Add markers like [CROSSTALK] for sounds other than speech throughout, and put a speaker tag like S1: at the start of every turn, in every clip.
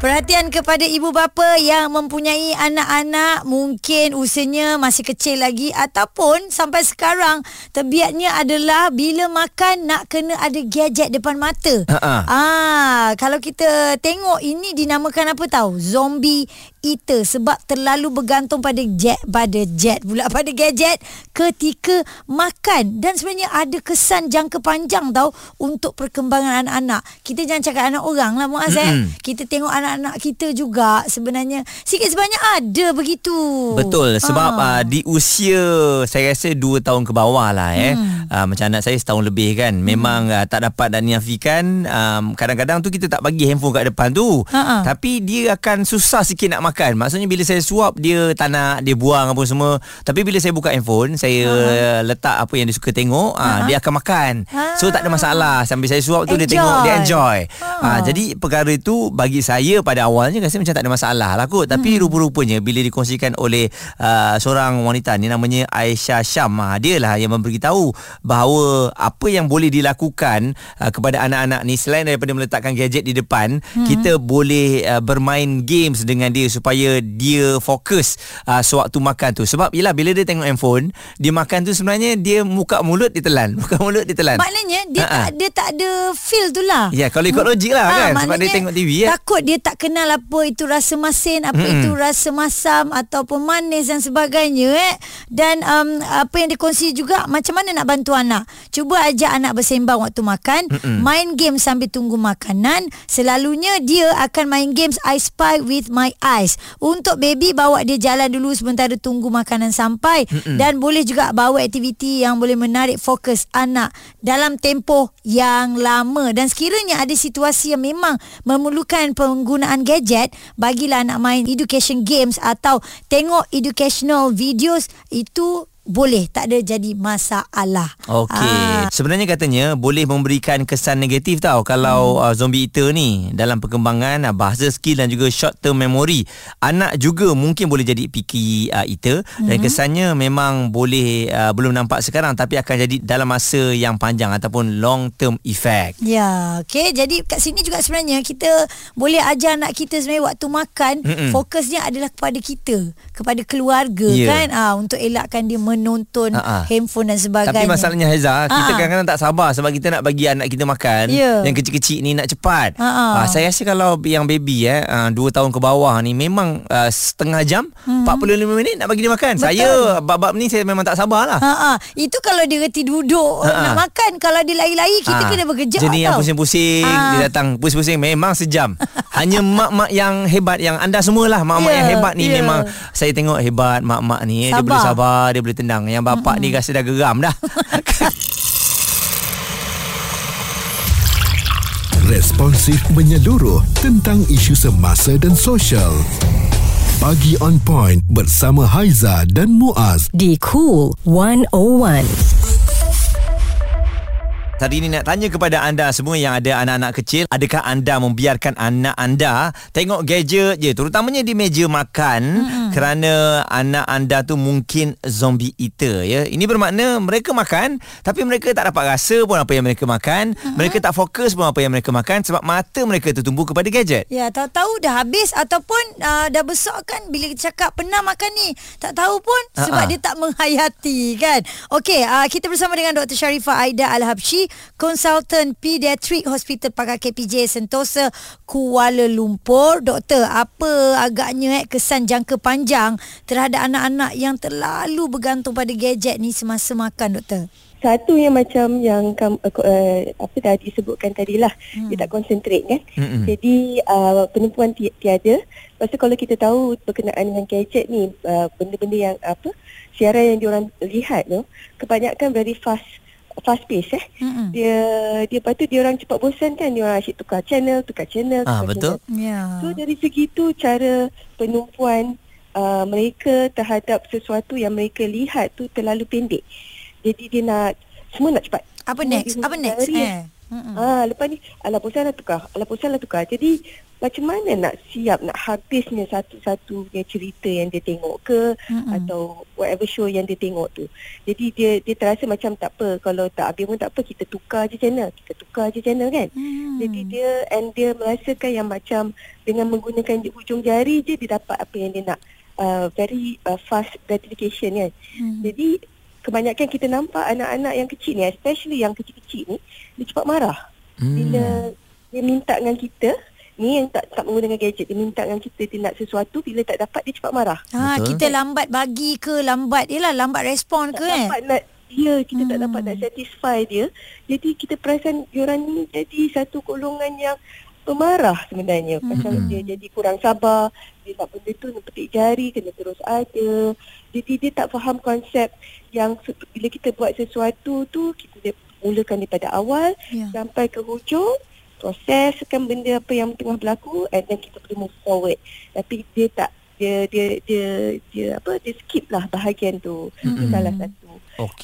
S1: Perhatian kepada ibu bapa yang mempunyai anak-anak mungkin usianya masih kecil lagi ataupun sampai sekarang terbiatnya adalah bila makan nak kena ada gadget depan mata.
S2: Ha-ha.
S1: Ah, kalau kita tengok ini dinamakan apa tahu? Zombie eater sebab terlalu bergantung pada jet pada jet pula [LAUGHS] pada gadget ketika makan dan sebenarnya ada kesan jangka panjang tau untuk perkembangan anak-anak. Kita jangan cakap anak orang lah Muaz eh. Kita tengok anak-anak kita juga sebenarnya. Sikit sebanyak ada begitu.
S2: Betul sebab
S1: Ah.
S2: uh, di usia saya rasa 2 tahun ke bawah lah eh.
S1: Hmm.
S2: uh, macam anak saya setahun lebih kan. Memang uh, tak dapat dan nafikan um, kadang-kadang tu kita tak bagi handphone kat depan tu.
S1: Ha-ha.
S2: tapi dia akan susah sikit nak makan. Maksudnya bila saya suap dia tak nak dia buang apa semua. Tapi bila saya buka handphone saya uh, letak apa yang dia suka tengok uh, dia akan makan. So tak ada masalah. Sambil saya suap tu dia
S1: Enjoy.
S2: tengok dia enjoy.
S1: Ha.
S2: uh, jadi perkara itu bagi saya pada awalnya rasa macam tak ada masalah lah kot tapi
S1: Hmm.
S2: rupa-rupanya bila dikongsikan oleh uh, seorang wanita ni namanya Aisyah Syam ha, dia lah yang memberitahu bahawa apa yang boleh dilakukan uh, kepada anak-anak ni selain daripada meletakkan gadget di depan hmm. kita boleh uh, bermain games dengan dia supaya dia fokus uh, sewaktu makan tu sebab yelah bila dia tengok handphone dia makan tu sebenarnya dia muka mulut ditelan [LAUGHS] muka mulut ditelan
S1: Maknanya dia
S2: Ha-ha.
S1: tak dia tak ada feel tu lah.
S2: Ya, kalau ikut logik lah kan, sebab dia tengok TV, ya.
S1: Takut dia tak kenal apa itu rasa masin, apa
S2: Mm-mm.
S1: itu rasa masam ataupun manis dan sebagainya eh. Dan um, apa yang dikongsi juga macam mana nak bantu anak. Cuba ajak anak bersembang waktu makan,
S2: Mm-mm.
S1: main game sambil tunggu makanan. Selalunya dia akan main games I Spy with my eyes. Untuk baby bawa dia jalan dulu sementara tunggu makanan sampai
S2: Mm-mm.
S1: dan boleh juga bawa aktiviti yang boleh menarik fokus anak dalam tempoh yang lama dan sekiranya ada situasi yang memang memerlukan penggunaan gadget bagilah anak main education games atau tengok educational videos itu boleh tak ada jadi masalah.
S2: Okey.
S1: Ah.
S2: Sebenarnya katanya boleh memberikan kesan negatif tau kalau hmm. uh, zombie eater ni dalam perkembangan uh, bahasa skill dan juga short term memory. Anak juga mungkin boleh jadi picky uh, eater hmm. dan kesannya memang boleh uh, belum nampak sekarang tapi akan jadi dalam masa yang panjang ataupun long term effect.
S1: Ya, okey. Jadi kat sini juga sebenarnya kita boleh ajar anak kita sebenarnya waktu makan
S2: Mm-mm.
S1: fokusnya adalah kepada kita, kepada keluarga
S2: Ya.
S1: kan. Ah untuk elakkan dia menonton
S2: Ha-ha.
S1: handphone dan sebagainya.
S2: Tapi masalahnya Haiza, kita
S1: Ha-ha.
S2: kadang-kadang tak sabar sebab kita nak bagi anak kita makan
S1: Ya.
S2: yang kecil-kecil ni nak cepat.
S1: Ha-ha.
S2: Ah, saya rasa kalau yang baby eh 2 tahun ke bawah ni memang uh, setengah jam
S1: Hmm.
S2: 45 minit nak bagi dia makan.
S1: Betul.
S2: Saya bab-bab ni saya memang tak sabar lah.
S1: Ha ah, itu kalau dia reti duduk
S2: Ha-ha.
S1: nak makan, kalau dia lari-lari kita
S2: Ah,
S1: kena berkejap
S2: Jenis yang pusing-pusing
S1: Ah.
S2: Dia datang pusing-pusing Memang sejam [LAUGHS] Hanya mak-mak yang hebat Yang anda semualah Mak-mak
S1: Ya,
S2: yang hebat ni
S1: ya.
S2: Memang Saya tengok hebat Mak-mak ni Dia
S1: Sabar.
S2: boleh sabar Dia boleh tenang Yang bapak ni rasa dah geram dah [LAUGHS]
S3: Responsif menyeluruh tentang isu semasa dan sosial. Pagi on point bersama Haiza dan Muaz.
S4: Di Cool 101.
S2: Hari ini nak tanya kepada anda semua yang ada anak-anak kecil, adakah anda membiarkan anak anda tengok gadget je terutamanya di meja makan hmm. kerana anak anda tu mungkin zombie eater ya. Ini bermakna mereka makan tapi mereka tak dapat rasa pun apa yang mereka makan, hmm. mereka tak fokus pun apa yang mereka makan sebab mata mereka tertumpu kepada gadget.
S1: Ya, tahu-tahu dah habis ataupun uh, dah besar kan bila cakap pernah makan ni. Tak tahu pun sebab
S2: Ha-ha.
S1: dia tak menghayati kan. Okey, uh, kita bersama dengan Dr. Sharifah Aida Al-Habsyi, konsultan pediatrik Hospital Pakar KPJ Sentosa Kuala Lumpur. Doktor, apa agaknya eh, kesan jangka panjang terhadap anak-anak yang terlalu bergantung pada gadget ni semasa makan, Doktor?
S5: Satu yang macam yang uh, uh, apa dah disebutkan tadi lah hmm. dia tak konsentrate kan.
S2: Mm-mm.
S5: Jadi uh, penumpuan ti- tiada. Lepas tu kalau kita tahu berkenaan dengan gadget ni uh, benda-benda yang apa siaran yang diorang lihat tu kebanyakan very fast fast pace eh.
S1: Mm-mm.
S5: Dia dia lepas tu dia orang cepat bosan kan dia orang asyik tukar channel, tukar channel,
S2: Ah,
S5: tukar
S2: betul.
S5: channel.
S1: Ya.
S5: So dari segitu cara penumpuan uh, mereka terhadap sesuatu yang mereka lihat tu terlalu pendek. Jadi dia nak semua nak cepat.
S1: Apa
S5: Semua
S1: next? Apa next? Eh.
S5: Ah, lepas ni ala bosan lah tukar, ala bosan lah tukar. Jadi macam mana nak siap nak habisnya satu-satu punya cerita yang dia tengok ke
S1: Mm-mm.
S5: atau whatever show yang dia tengok tu. Jadi dia dia terasa macam tak apa kalau tak habis pun tak apa kita tukar je channel, kita tukar je channel kan.
S1: Hmm.
S5: Jadi dia and dia merasakan yang macam dengan menggunakan hujung jari je dia dapat apa yang dia nak. Uh, very uh, fast gratification kan.
S1: Hmm.
S5: Jadi kebanyakan kita nampak anak-anak yang kecil ni especially yang kecil-kecil ni dia cepat marah.
S2: Hmm.
S5: Bila dia minta dengan kita ni yang tak tak menggunakan gadget dia minta dengan kita dia nak sesuatu bila tak dapat dia cepat marah.
S1: Ha,
S2: Betul.
S1: kita lambat bagi ke lambat Yelah lambat respon ke
S5: tak
S1: eh
S5: dapat nak dia kita tak
S1: Hmm.
S5: dapat nak satisfy dia. Jadi kita perasan diorang ni jadi satu golongan yang pemarah sebenarnya pasal
S1: Hmm.
S5: dia jadi kurang sabar dia nak benda tu nak petik jari kena terus ada jadi dia tak faham konsep yang bila kita buat sesuatu tu kita dia mulakan daripada awal
S1: Ya.
S5: sampai ke hujung proseskan benda apa yang tengah berlaku and then kita boleh move forward tapi dia tak dia dia dia dia apa dia skip lah bahagian tu itu
S2: Mm-mm.
S5: salah satu.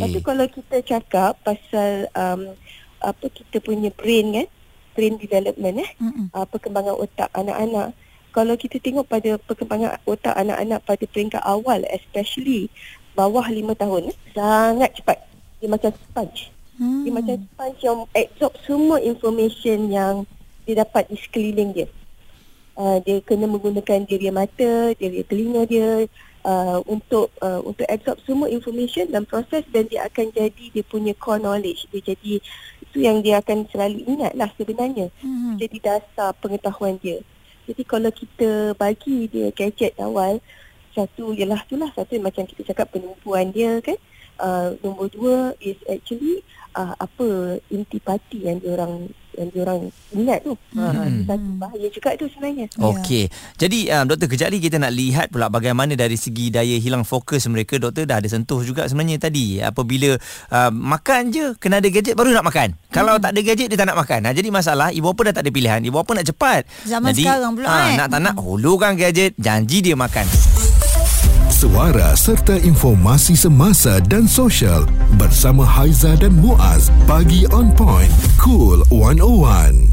S5: Lepas tu kalau kita cakap pasal um, apa kita punya brain kan, brain development eh,
S1: Mm-mm.
S5: uh, perkembangan otak anak-anak. Kalau kita tengok pada perkembangan otak anak-anak pada peringkat awal especially bawah 5 tahun eh, sangat cepat. Dia macam sponge.
S1: Hmm.
S5: Dia macam sponge yang absorb semua information yang dia dapat di sekeliling dia. Uh, dia kena menggunakan punya mata, punya telinga dia uh, untuk uh, untuk absorb semua information dan proses dan dia akan jadi dia punya core knowledge. Dia jadi itu yang dia akan selalu ingat lah sebenarnya.
S1: Hmm.
S5: Jadi dasar pengetahuan dia. Jadi kalau kita bagi dia gadget awal, satu ialah itulah satu macam kita cakap penumpuan dia kan. Uh, nombor dua is actually uh, apa intipati yang diorang yang diorang ingat tu. Hmm. Uh, itu satu bahaya juga tu sebenarnya.
S2: Okey. Jadi um, doktor kejap lagi kita nak lihat pula bagaimana dari segi daya hilang fokus mereka doktor dah ada sentuh juga sebenarnya tadi apabila uh, makan je kena ada gadget baru nak makan. Hmm. Kalau tak ada gadget dia tak nak makan. Ha, jadi masalah ibu bapa dah tak ada pilihan. Ibu bapa nak cepat.
S1: Zaman
S2: jadi,
S1: sekarang pula,
S2: ha,
S1: eh.
S2: nak tak nak hulurkan gadget janji dia makan.
S3: Suara serta informasi semasa dan sosial bersama Haiza dan Muaz. Pagi on point. Cool 101.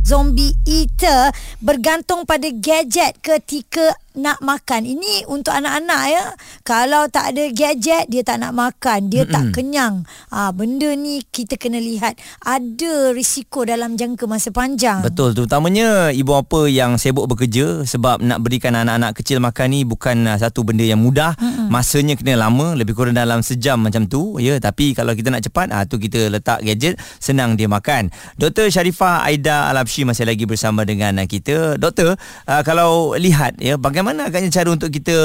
S1: Zombie eater bergantung pada gadget ketika nak makan. Ini untuk anak-anak ya. Kalau tak ada gadget dia tak nak makan, dia Mm-mm. tak kenyang. Ah ha, benda ni kita kena lihat ada risiko dalam jangka masa panjang.
S2: Betul terutamanya ibu bapa yang sibuk bekerja sebab nak berikan anak-anak kecil makan ni bukan uh, satu benda yang mudah. Mm-hmm. Masanya kena lama lebih kurang dalam sejam macam tu ya tapi kalau kita nak cepat ah tu kita letak gadget senang dia makan. Dr Sharifah Aida Alabshi masih lagi bersama dengan uh, kita. Doktor uh, kalau lihat ya bagaimana agaknya cara untuk kita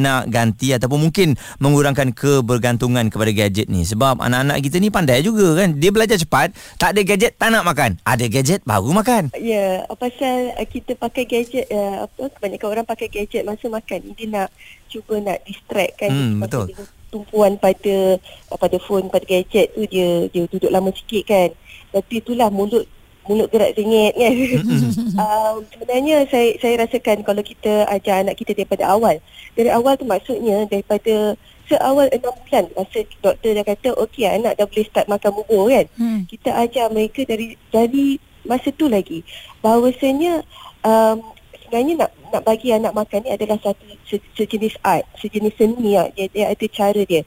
S2: nak ganti ataupun mungkin mengurangkan kebergantungan kepada gadget ni sebab anak-anak kita ni pandai juga kan dia belajar cepat tak ada gadget tak nak makan ada gadget baru makan
S5: Ya, pasal uh, kita pakai gadget uh, apa kebanyakan orang pakai gadget masa makan. Dia nak cuba nak distract kan.
S2: Hmm, betul.
S5: Tumpuan pada pada phone pada gadget tu dia dia duduk lama sikit kan. Tapi itulah mulut mulut gerak sengit kan. uh, [LAUGHS] [LAUGHS] sebenarnya saya saya rasakan kalau kita ajar anak kita daripada awal. Dari awal tu maksudnya daripada seawal 6 bulan masa doktor dah kata okey anak dah boleh start makan bubur kan.
S1: Hmm.
S5: Kita ajar mereka dari dari masa tu lagi bahawasanya um, sebenarnya nak nak bagi anak makan ni adalah satu se, sejenis art, sejenis seni lah. Dia, dia ada cara dia.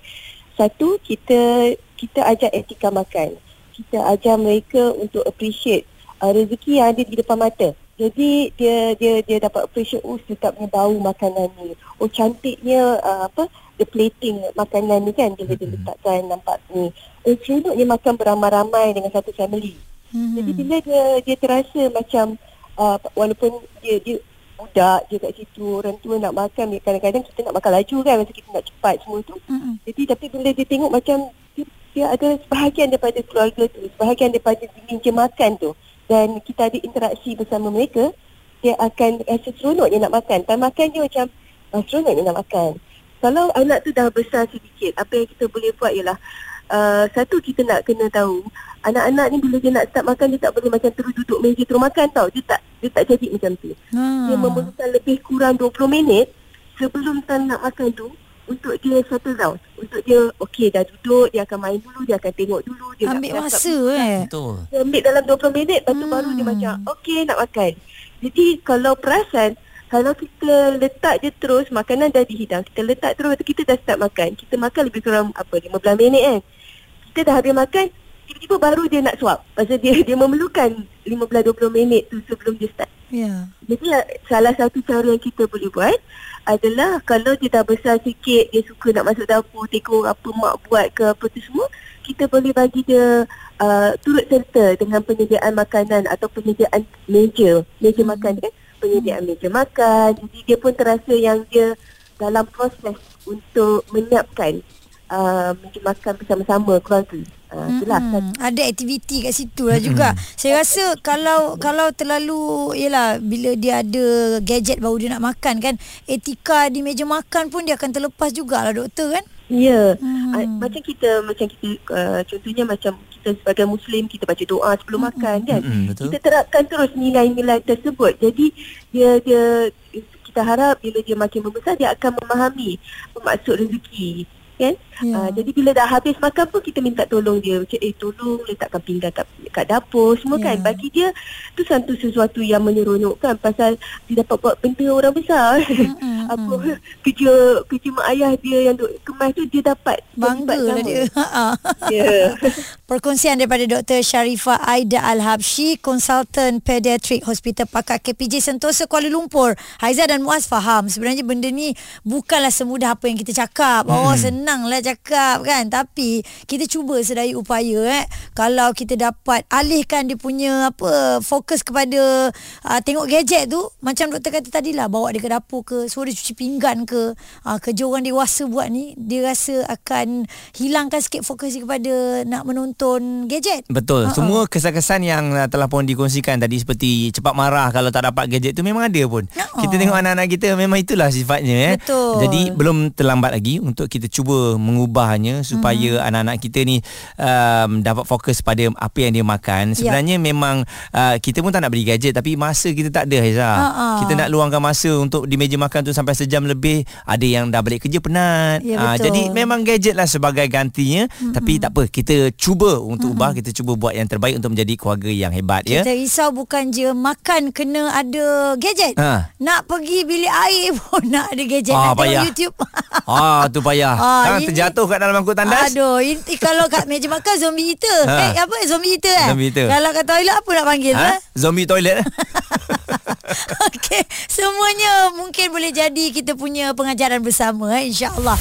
S5: Satu kita kita ajar etika makan. Kita ajar mereka untuk appreciate uh, rezeki yang ada di depan mata. Jadi dia dia dia dapat appreciate oh sedapnya bau makanan ni. Oh cantiknya uh, apa the plating makanan ni kan bila dia letakkan nampak ni. Oh seronoknya makan beramai-ramai dengan satu family.
S1: Hmm.
S5: Jadi bila dia dia terasa macam uh, walaupun dia dia budak je kat situ orang tua nak makan dia kadang-kadang kita nak makan laju kan masa kita nak cepat semua tu.
S1: Mm-mm.
S5: Jadi tapi bila dia tengok macam dia, dia ada sebahagian daripada keluarga tu, sebahagian daripada meja makan tu dan kita ada interaksi bersama mereka, dia akan rasa seronoknya nak makan. Time makan dia macam ah, seronoknya nak makan. Kalau anak tu dah besar sedikit, apa yang kita boleh buat ialah uh, satu kita nak kena tahu anak-anak ni bila dia nak start makan dia tak boleh macam terus duduk meja terus makan tau. Dia tak dia tak jadi macam tu.
S1: Ha.
S5: Dia memerlukan lebih kurang 20 minit sebelum time nak makan tu untuk dia settle down. Untuk dia okey dah duduk, dia akan main dulu, dia akan tengok dulu, dia
S1: Ambil
S5: nak
S1: masa eh.
S2: betul
S5: dia ambil dalam 20 minit lepas tu
S1: Hmm.
S5: baru dia macam okey nak makan. Jadi kalau perasan kalau kita letak je terus makanan dah dihidang kita letak terus kita dah start makan kita makan lebih kurang apa 15 minit kan kita dah habis makan tiba-tiba baru dia nak suap pasal dia dia memerlukan 15-20 minit tu sebelum dia start
S1: Ya.
S5: jadi uh, salah satu cara yang kita boleh buat adalah kalau dia dah besar sikit dia suka nak masuk dapur tengok apa mak buat ke apa tu semua kita boleh bagi dia uh, turut serta dengan penyediaan makanan atau penyediaan meja meja hmm. makan kan penyediaan meja makan jadi dia pun terasa yang dia dalam proses untuk menyiapkan uh, meja makan bersama-sama keluarga uh, itulah
S1: Hmm, ada aktiviti kat situ lah juga. Saya rasa kalau kalau terlalu yalah bila dia ada gadget baru dia nak makan kan, etika di meja makan pun dia akan terlepas jugalah doktor kan?
S5: Ya,
S1: Hmm.
S5: hmm. macam kita macam kita uh, contohnya macam kita sebagai muslim kita baca doa sebelum hmm. makan kan.
S2: Betul.
S5: Kita terapkan terus nilai-nilai tersebut. Jadi dia dia kita harap bila dia makin membesar dia akan memahami maksud rezeki kan
S1: Ya.
S5: uh, jadi bila dah habis makan pun kita minta tolong dia macam eh tolong letakkan pinggan kat, kat dapur semua
S1: Ya.
S5: kan bagi dia tu satu sesuatu yang menyeronokkan pasal dia dapat buat benda orang besar
S1: Mm-mm, [LAUGHS]
S5: apa kerja kerja mak ayah dia yang duk kemas tu dia dapat
S1: Bangga lah dia. Ha.
S5: Ya. [LAUGHS]
S1: Perkongsian daripada Dr. Sharifah Aida Al-Habsyi, konsultan pediatrik Hospital Pakar KPJ Sentosa Kuala Lumpur. Haiza dan Muaz faham sebenarnya benda ni bukanlah semudah apa yang kita cakap. Oh senang lah cakap kan. Tapi kita cuba sedaya upaya eh. Kalau kita dapat alihkan dia punya apa fokus kepada uh, tengok gadget tu macam doktor kata tadi lah bawa dia ke dapur ke suruh dia cuci pinggan ke uh, kerja orang dewasa buat ni dia rasa akan hilangkan sikit fokus dia kepada nak menonton gadget.
S2: Betul. Uh-uh. Semua kesan-kesan yang uh, telah pun dikongsikan tadi seperti cepat marah kalau tak dapat gadget tu memang ada pun.
S1: Ha-ha.
S2: Kita tengok anak-anak kita memang itulah sifatnya eh.
S1: Betul.
S2: Jadi belum terlambat lagi untuk kita cuba mengubahnya supaya
S1: Hmm.
S2: anak-anak kita ni um, dapat fokus pada apa yang dia makan.
S1: Ya.
S2: Sebenarnya memang uh, kita pun tak nak beli gadget tapi masa kita tak ada Haiza.
S1: Ha-ha.
S2: Kita nak luangkan masa untuk di meja makan tu sampai sejam lebih. Ada yang dah balik kerja penat.
S1: Ya,
S2: Ah,
S1: betul.
S2: jadi memang gadget lah sebagai gantinya mm-hmm. tapi tak apa kita cuba untuk mm-hmm. ubah kita cuba buat yang terbaik untuk menjadi keluarga yang hebat ya
S1: Kita risau bukan je makan kena ada gadget.
S2: Ha.
S1: Nak pergi bilik air [LAUGHS] pun nak ada gadget.
S2: Ah,
S1: nak tengok
S2: payah.
S1: YouTube. [LAUGHS]
S2: ah tu payah
S1: Ah,
S2: kan
S1: ini-
S2: terjatuh kat dalam angkut tandas
S1: Aduh, ini kalau kat meja makan zombie eater. [LAUGHS]
S2: Ha.
S1: Eh, apa zombie eater eh?
S2: Zombie eater.
S1: Kalau kat toilet apa nak panggil
S2: ha?
S1: eh?
S2: zombie toilet [LAUGHS]
S1: Okey, semuanya mungkin boleh jadi kita punya pengajaran bersama eh, insya-Allah.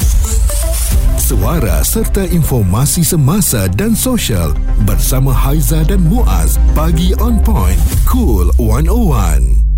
S3: Suara serta informasi semasa dan sosial bersama Haiza dan Muaz. Pagi on point. Cool 101.